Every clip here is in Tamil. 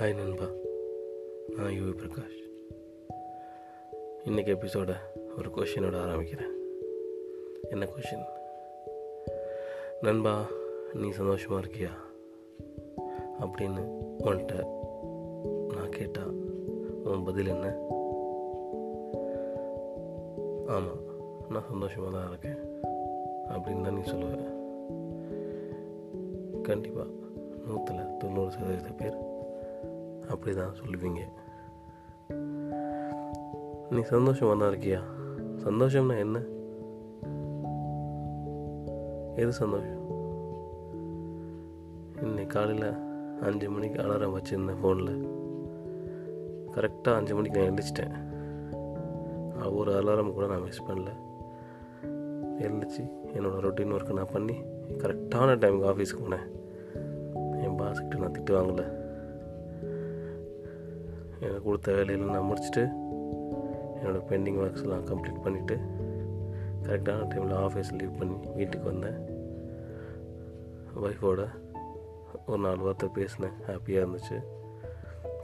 ஹாய் நண்பா நான் யுவி பிரகாஷ். இன்றைக்கி எபிசோட ஒரு கொஷினோட ஆரம்பிக்கிறேன். என்ன கொஷின் நண்பா நீ சந்தோஷமாக இருக்கியா? அப்படின்னு உன்கிட்ட நான் கேட்டால் உன் பதில் என்ன? ஆமாம் நான் சந்தோஷமாக தான் இருக்கேன் அப்படின்னு தான் நீ சொல்லுவேன் கண்டிப்பாக நூற்றில் தொண்ணூறு சதவீத பேர் அப்படி தான் சொல்லுவீங்க. நீ சந்தோஷமாக தான் இருக்கியா? சந்தோஷம்னா என்ன? எது சந்தோஷம்? இன்னைக்கு காலையில் அஞ்சு மணிக்கு அலாரம் வச்சுருந்தேன் ஃபோனில் கரெக்டாக அஞ்சு மணிக்கு நான் எழுந்திரிச்சிட்டேன். ஒரு அலாரம் கூட நான் மிஸ் பண்ணல. எழுந்திரிச்சு என்னோடய ரொட்டீன் ஒர்க்கை நான் பண்ணி கரெக்டான டைமுக்கு ஆஃபீஸுக்கு போனேன். என் பாஸ்கிட்ட நான் திட்டு வாங்கலை. எனக்கு கொடுத்த வேலையில் நான் முடிச்சுட்டு என்னோடய பெண்டிங் ஒர்க்ஸ்லாம் கம்ப்ளீட் பண்ணிவிட்டு கரெக்டான டைமில் ஆஃபீஸ் லீவ் பண்ணி வீட்டுக்கு வந்தேன். ஒய்ஃபோட ஒரு நாலு வார்த்தை பேசினேன். ஹாப்பியாக இருந்துச்சு.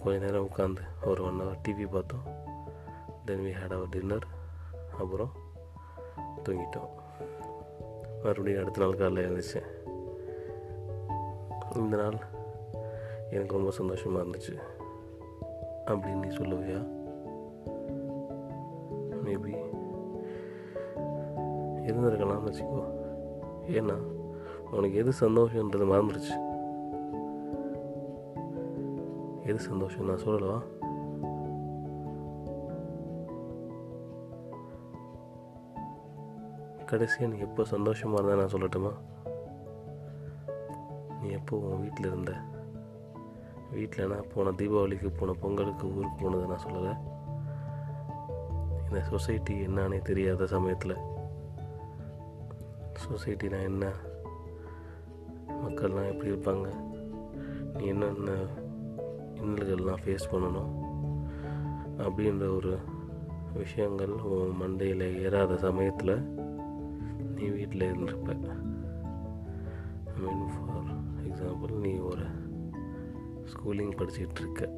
கொஞ்ச நேரம் உட்காந்து ஒரு ஒன் ஹவர் டிவி பார்த்தோம். Then we had our dinner அப்புறம் தூங்கிட்டோம். மறுபடியும் அடுத்த நாள் காலையில் எழுந்துச்சேன் இந்த நாள் எனக்கு ரொம்ப சந்தோஷமாக இருந்துச்சு. அப்படின்னு நீ சொல்லுவியா? மேபி இருந்திருக்கலாம்னு வச்சுக்கோ. ஏன்னா உனக்கு எது சந்தோஷன்றது மறந்துடுச்சு எது சந்தோஷம்? நான் சொல்லலவா கடைசியாக நீ எப்போ சந்தோஷமாக இருந்தா நான் சொல்லட்டுமா? நீ எப்போ உன் வீட்டில் இருந்த? வீட்டில் நான் போன தீபாவளிக்கு போன பொங்கலுக்கு ஊருக்கு போனதை நான் சொல்லலை. இந்த சொசைட்டி என்னன்னே தெரியாத சமயத்தில். சொசைட்டினா என்ன? மக்கள்லாம் எப்படி இருப்பாங்க? நீ என்னென்ன இன்னல்கள்லாம் ஃபேஸ் பண்ணணும்? அப்படின்ற ஒரு விஷயங்கள் உன் மண்டையில் ஏறாத சமயத்தில் நீ வீட்டில் இருந்திருப்ப. ஐ மீன் ஃபார் எக்ஸாம்பிள் நீ ஒரு ஸ்கூலிங் படிச்சிகிட்ருக்கேன்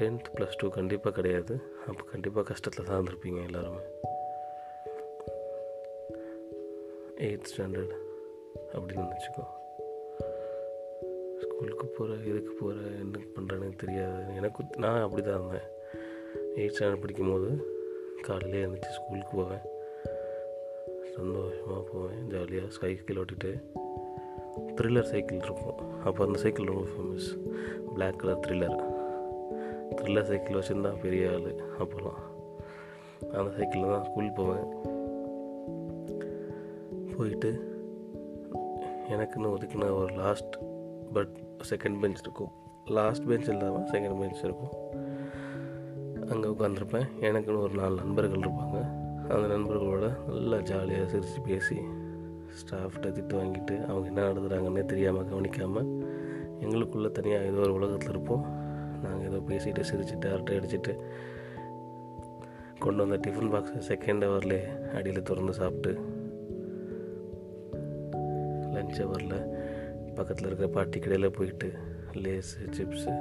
டென்த் ப்ளஸ் டூ கண்டிப்பாக கிடையாது. அப்போ கண்டிப்பாக கஷ்டத்தில் தான் இருந்திருப்பீங்க எல்லாருமே. எயித் ஸ்டாண்டர்ட் அப்படின்னு நினச்சிக்கோ ஸ்கூலுக்கு போகிற எதுக்கு போகிற என்ன பண்ணுறேன்னு தெரியாது. எனக்கு நான் அப்படி தான் இருந்தேன். எயிட் ஸ்டாண்டர்ட் படிக்கும்போது காலையிலே எழுந்திரிச்சு ஸ்கூலுக்கு போவேன். சந்தோஷமாக போவேன். ஜாலியாக சைக்கிள் ஓட்டிகிட்டு த்ரில்லர் சைக்கிள் இருக்கும். அப்போ அந்த சைக்கிள் ரொம்ப famous black colour thriller thriller cycle வச்சுருந்தா பெரிய ஆள் அப்போல்லாம் அந்த சைக்கிளில் தான் ஸ்கூல் போவேன். போயிட்டு எனக்குன்னு ஒதுக்கின ஒரு லாஸ்ட் பட் செகண்ட் பெஞ்ச் இருக்கும். லாஸ்ட் பெஞ்ச் இல்லாமல் செகண்ட் பெஞ்ச் இருக்கும். அங்கே உட்காந்துருப்பேன் எனக்குன்னு ஒரு நாலு நண்பர்கள் இருப்பாங்க. அந்த நண்பர்களோட நல்லா ஜாலியாக சிரித்து பேசி ஸ்டாஃப்கிட்ட திட்டு வாங்கிட்டு அவங்க என்ன நடத்துகிறாங்கன்னே தெரியாமல் கவனிக்காமல் எங்களுக்குள்ளே தனியாக ஏதோ ஒரு உலகத்தில் இருப்போம். நாங்கள் ஏதோ பேசிட்டு சிரிச்சுட்டு அரட்டை அடிச்சுட்டு கொண்டு வந்த டிஃபன் பாக்ஸை செகண்ட் ஹவர்லேயே அடியில் திறந்து சாப்பிட்டு லஞ்ச் ஹவரில் பக்கத்தில் இருக்கிற பாட்டி கடையில் போயிட்டு லேஸு சிப்ஸு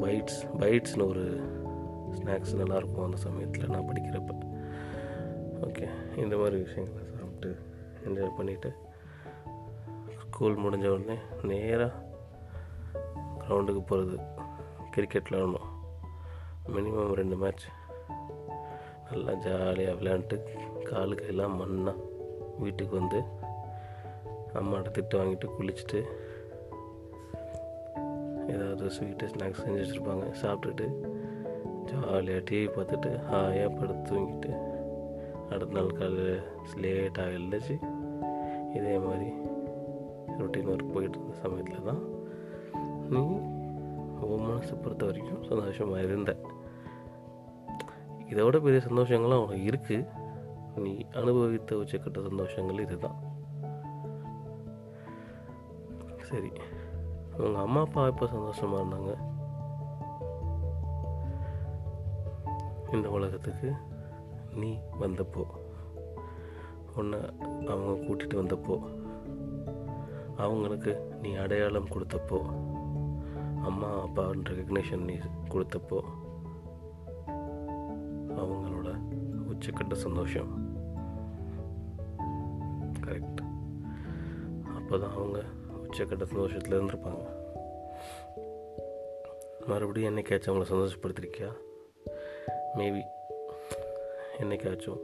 பைட்ஸ் பைட்ஸ்னு ஒரு ஸ்நாக்ஸ் நல்லாயிருக்கும் அந்த சமயத்தில் நான் படிக்கிறப்ப. ஓகே இந்த மாதிரி விஷயங்கள். என்ஜாய் பண்ணிவிட்டு ஸ்கூல் முடிஞ்ச உடனே நேராக கிரவுண்டுக்கு போகிறது கிரிக்கெட் விளாடணும் மினிமம் ரெண்டு மேட்ச் நல்லா ஜாலியாக விளையாண்டுட்டு காலு கையெல்லாம் மண்ணாக வீட்டுக்கு வந்து அம்மாட்ட திட்டு வாங்கிட்டு குளிச்சுட்டு ஏதாவது ஸ்வீட்டு ஸ்நாக்ஸ் செஞ்சு வச்சுருப்பாங்க. சாப்பிட்டுட்டு ஜாலியாக டிவி பார்த்துட்டு ஹாயாக படுத்து தூங்கிட்டு அடுத்த நாள் காலையில் லேட்டாக எழுந்துச்சு இதே மாதிரி ரொட்டீன் ஒர்க் போயிட்டு இருந்த சமயத்தில் தான் நீ உன் மனசை பொறுத்த வரைக்கும் சந்தோஷமாக இருந்த. இதை விட பெரிய சந்தோஷங்கள்லாம் உனக்கு இருக்குது நீ அனுபவித்த உச்சக்கட்ட சந்தோஷங்கள் இதுதான். சரி உங்கள் அம்மா அப்பா எப்போ சந்தோஷமாக இருந்தாங்க? இந்த உலகத்துக்கு நீ வந்தப்போ. உன்னை அவங்க கூட்டிகிட்டு வந்தப்போ அவங்களுக்கு நீ அடையாளம் கொடுத்தப்போ அம்மா அப்பான்ற ரெகக்னேஷன் நீ கொடுத்தப்போ அவங்களோட உச்சக்கட்ட சந்தோஷம். கரெக்ட் அப்போ தான் அவங்க உச்சக்கட்ட சந்தோஷத்தில் இருந்திருப்பாங்க. மறுபடியும் என்னைக்காச்சும் அவங்கள சந்தோஷப்படுத்திருக்கியா? மேபி என்னைக்காச்சும்.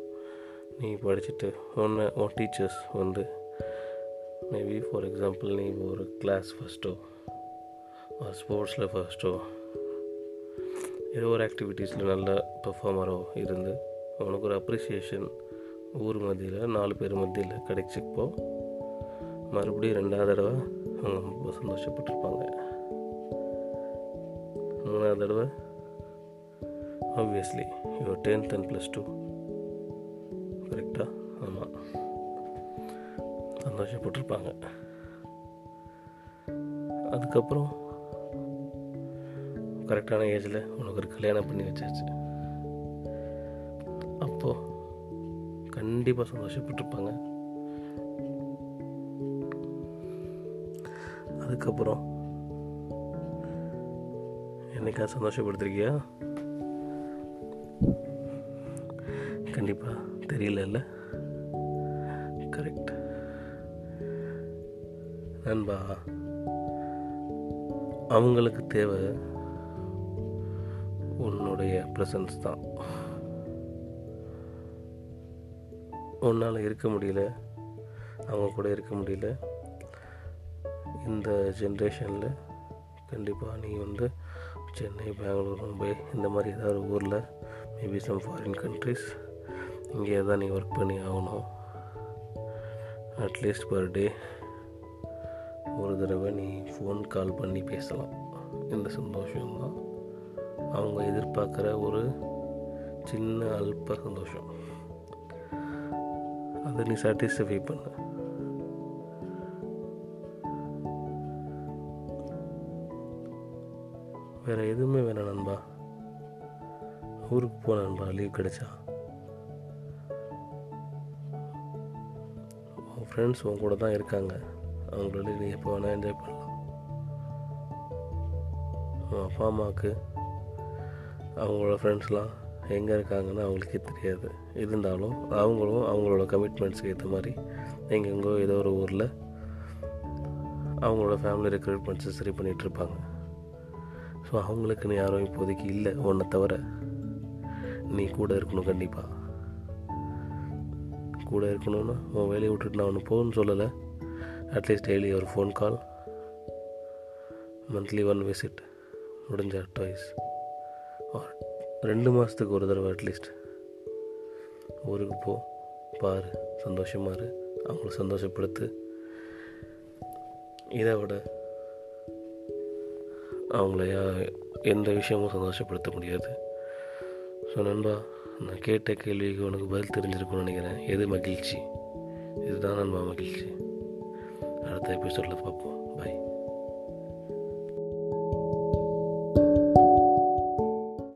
நீ படிச்சுட்டு உன்னை உன் டீச்சர்ஸ் வந்து மேபி ஃபார் எக்ஸாம்பிள் நீ ஒரு கிளாஸ் ஃபஸ்ட்டோ ஒரு ஸ்போர்ட்ஸில் ஃபஸ்ட்டோ ஏதோ ஒரு ஆக்டிவிட்டீஸில் நல்ல பெர்ஃபார்மரோ இருந்து உனக்கு ஒரு அப்ரிசியேஷன் ஊர் மத்தியில் நாலு பேர் மத்தியில் கிடைச்சிப்போ மறுபடியும் ரெண்டாவது தடவை அவங்க ரொம்ப சந்தோஷப்பட்டிருப்பாங்க. மூணாவது தடவை obviously your tenth and plus two சந்தோஷப்பட்டிருப்பாங்க அதுக்கப்புறம் கரெக்டான ஏஜில் உனக்கு ஒரு கல்யாணம் பண்ணி வச்சாச்சு. அப்போது கண்டிப்பாக சந்தோஷப்பட்டிருப்பாங்க அதுக்கப்புறம் என்னைக்கா சந்தோஷப்படுத்திருக்கியா? கண்டிப்பாக தெரியல கரெக்ட் நண்பா அவங்களுக்கு தேவை உன்னுடைய ப்ரெசன்ஸ் தான். உன்னால் இருக்க முடியல அவங்க கூட இருக்க முடியல இந்த ஜென்ரேஷனில் கண்டிப்பாக நீ வந்து சென்னை பெங்களூர் மும்பை இந்த மாதிரி ஏதாவது ஊரில் மேபி சம் ஃபாரின் கண்ட்ரிஸ் இங்கே தான் நீ ஒர்க் பண்ணி ஆகணும். அட்லீஸ்ட் பர் டே ஒரு தடவை நீ ஃபோன் கால் பண்ணி பேசலாம். இந்த சந்தோஷம்தான். அவங்க எதிர்பார்க்குற ஒரு சின்ன அல்ப சந்தோஷம். அதை நீ சாட்டிஸ்ஃபை பண்ண. வேறு எதுவுமே வேணாம் நண்பா. ஊருக்கு போன நண்பா லீவ் கிடைச்சா. உன் ஃப்ரெண்ட்ஸ் உன் கூட தான் இருக்காங்க. அவங்களோட நீ எப்போ வேணால் என்ஜாய் பண்ணலாம். உங்கள் அப்பா அம்மாவுக்கு அவங்களோட ஃப்ரெண்ட்ஸ்லாம் எங்கே இருக்காங்கன்னு அவங்களுக்கே தெரியாது. இருந்தாலும் அவங்களும் அவங்களோட கமிட்மெண்ட்ஸ்க்கு ஏற்ற மாதிரி எங்கெங்கோ ஏதோ ஒரு ஊரில் அவங்களோட ஃபேமிலி ரெக்ரூட்மெண்ட்ஸை சரி பண்ணிகிட்ருப்பாங்க ஸோ அவங்களுக்குன்னு யாரும் இப்போதைக்கு இல்லை ஒன்றை தவிர. நீ கூட இருக்கணும் கண்டிப்பாக கூட இருக்கணும்னா உன் வேலையை விட்டுட்டு நான் ஒன்று போகணும்னு சொல்லலை. அட்லீஸ்ட் டெய்லி ஒரு phone call monthly one visit முடிஞ்ச டாய்ஸ் ஆர் ரெண்டு மாதத்துக்கு ஒரு தடவை அட்லீஸ்ட் ஊருக்கு போ பாரு சந்தோஷமாக இரு. அவங்கள சந்தோஷப்படுத்து. இதை விட அவங்கள எந்த விஷயமும் சந்தோஷப்படுத்த முடியாது. ஸோ நண்பா நான் கேட்ட கேள்விக்கு உனக்கு பதில் தெரிஞ்சிருக்கும்னு நினைக்கிறேன். எது மகிழ்ச்சி? இதுதான் நண்பா மகிழ்ச்சி. அடுத்த எபிசோடில் பார்ப்போம் பை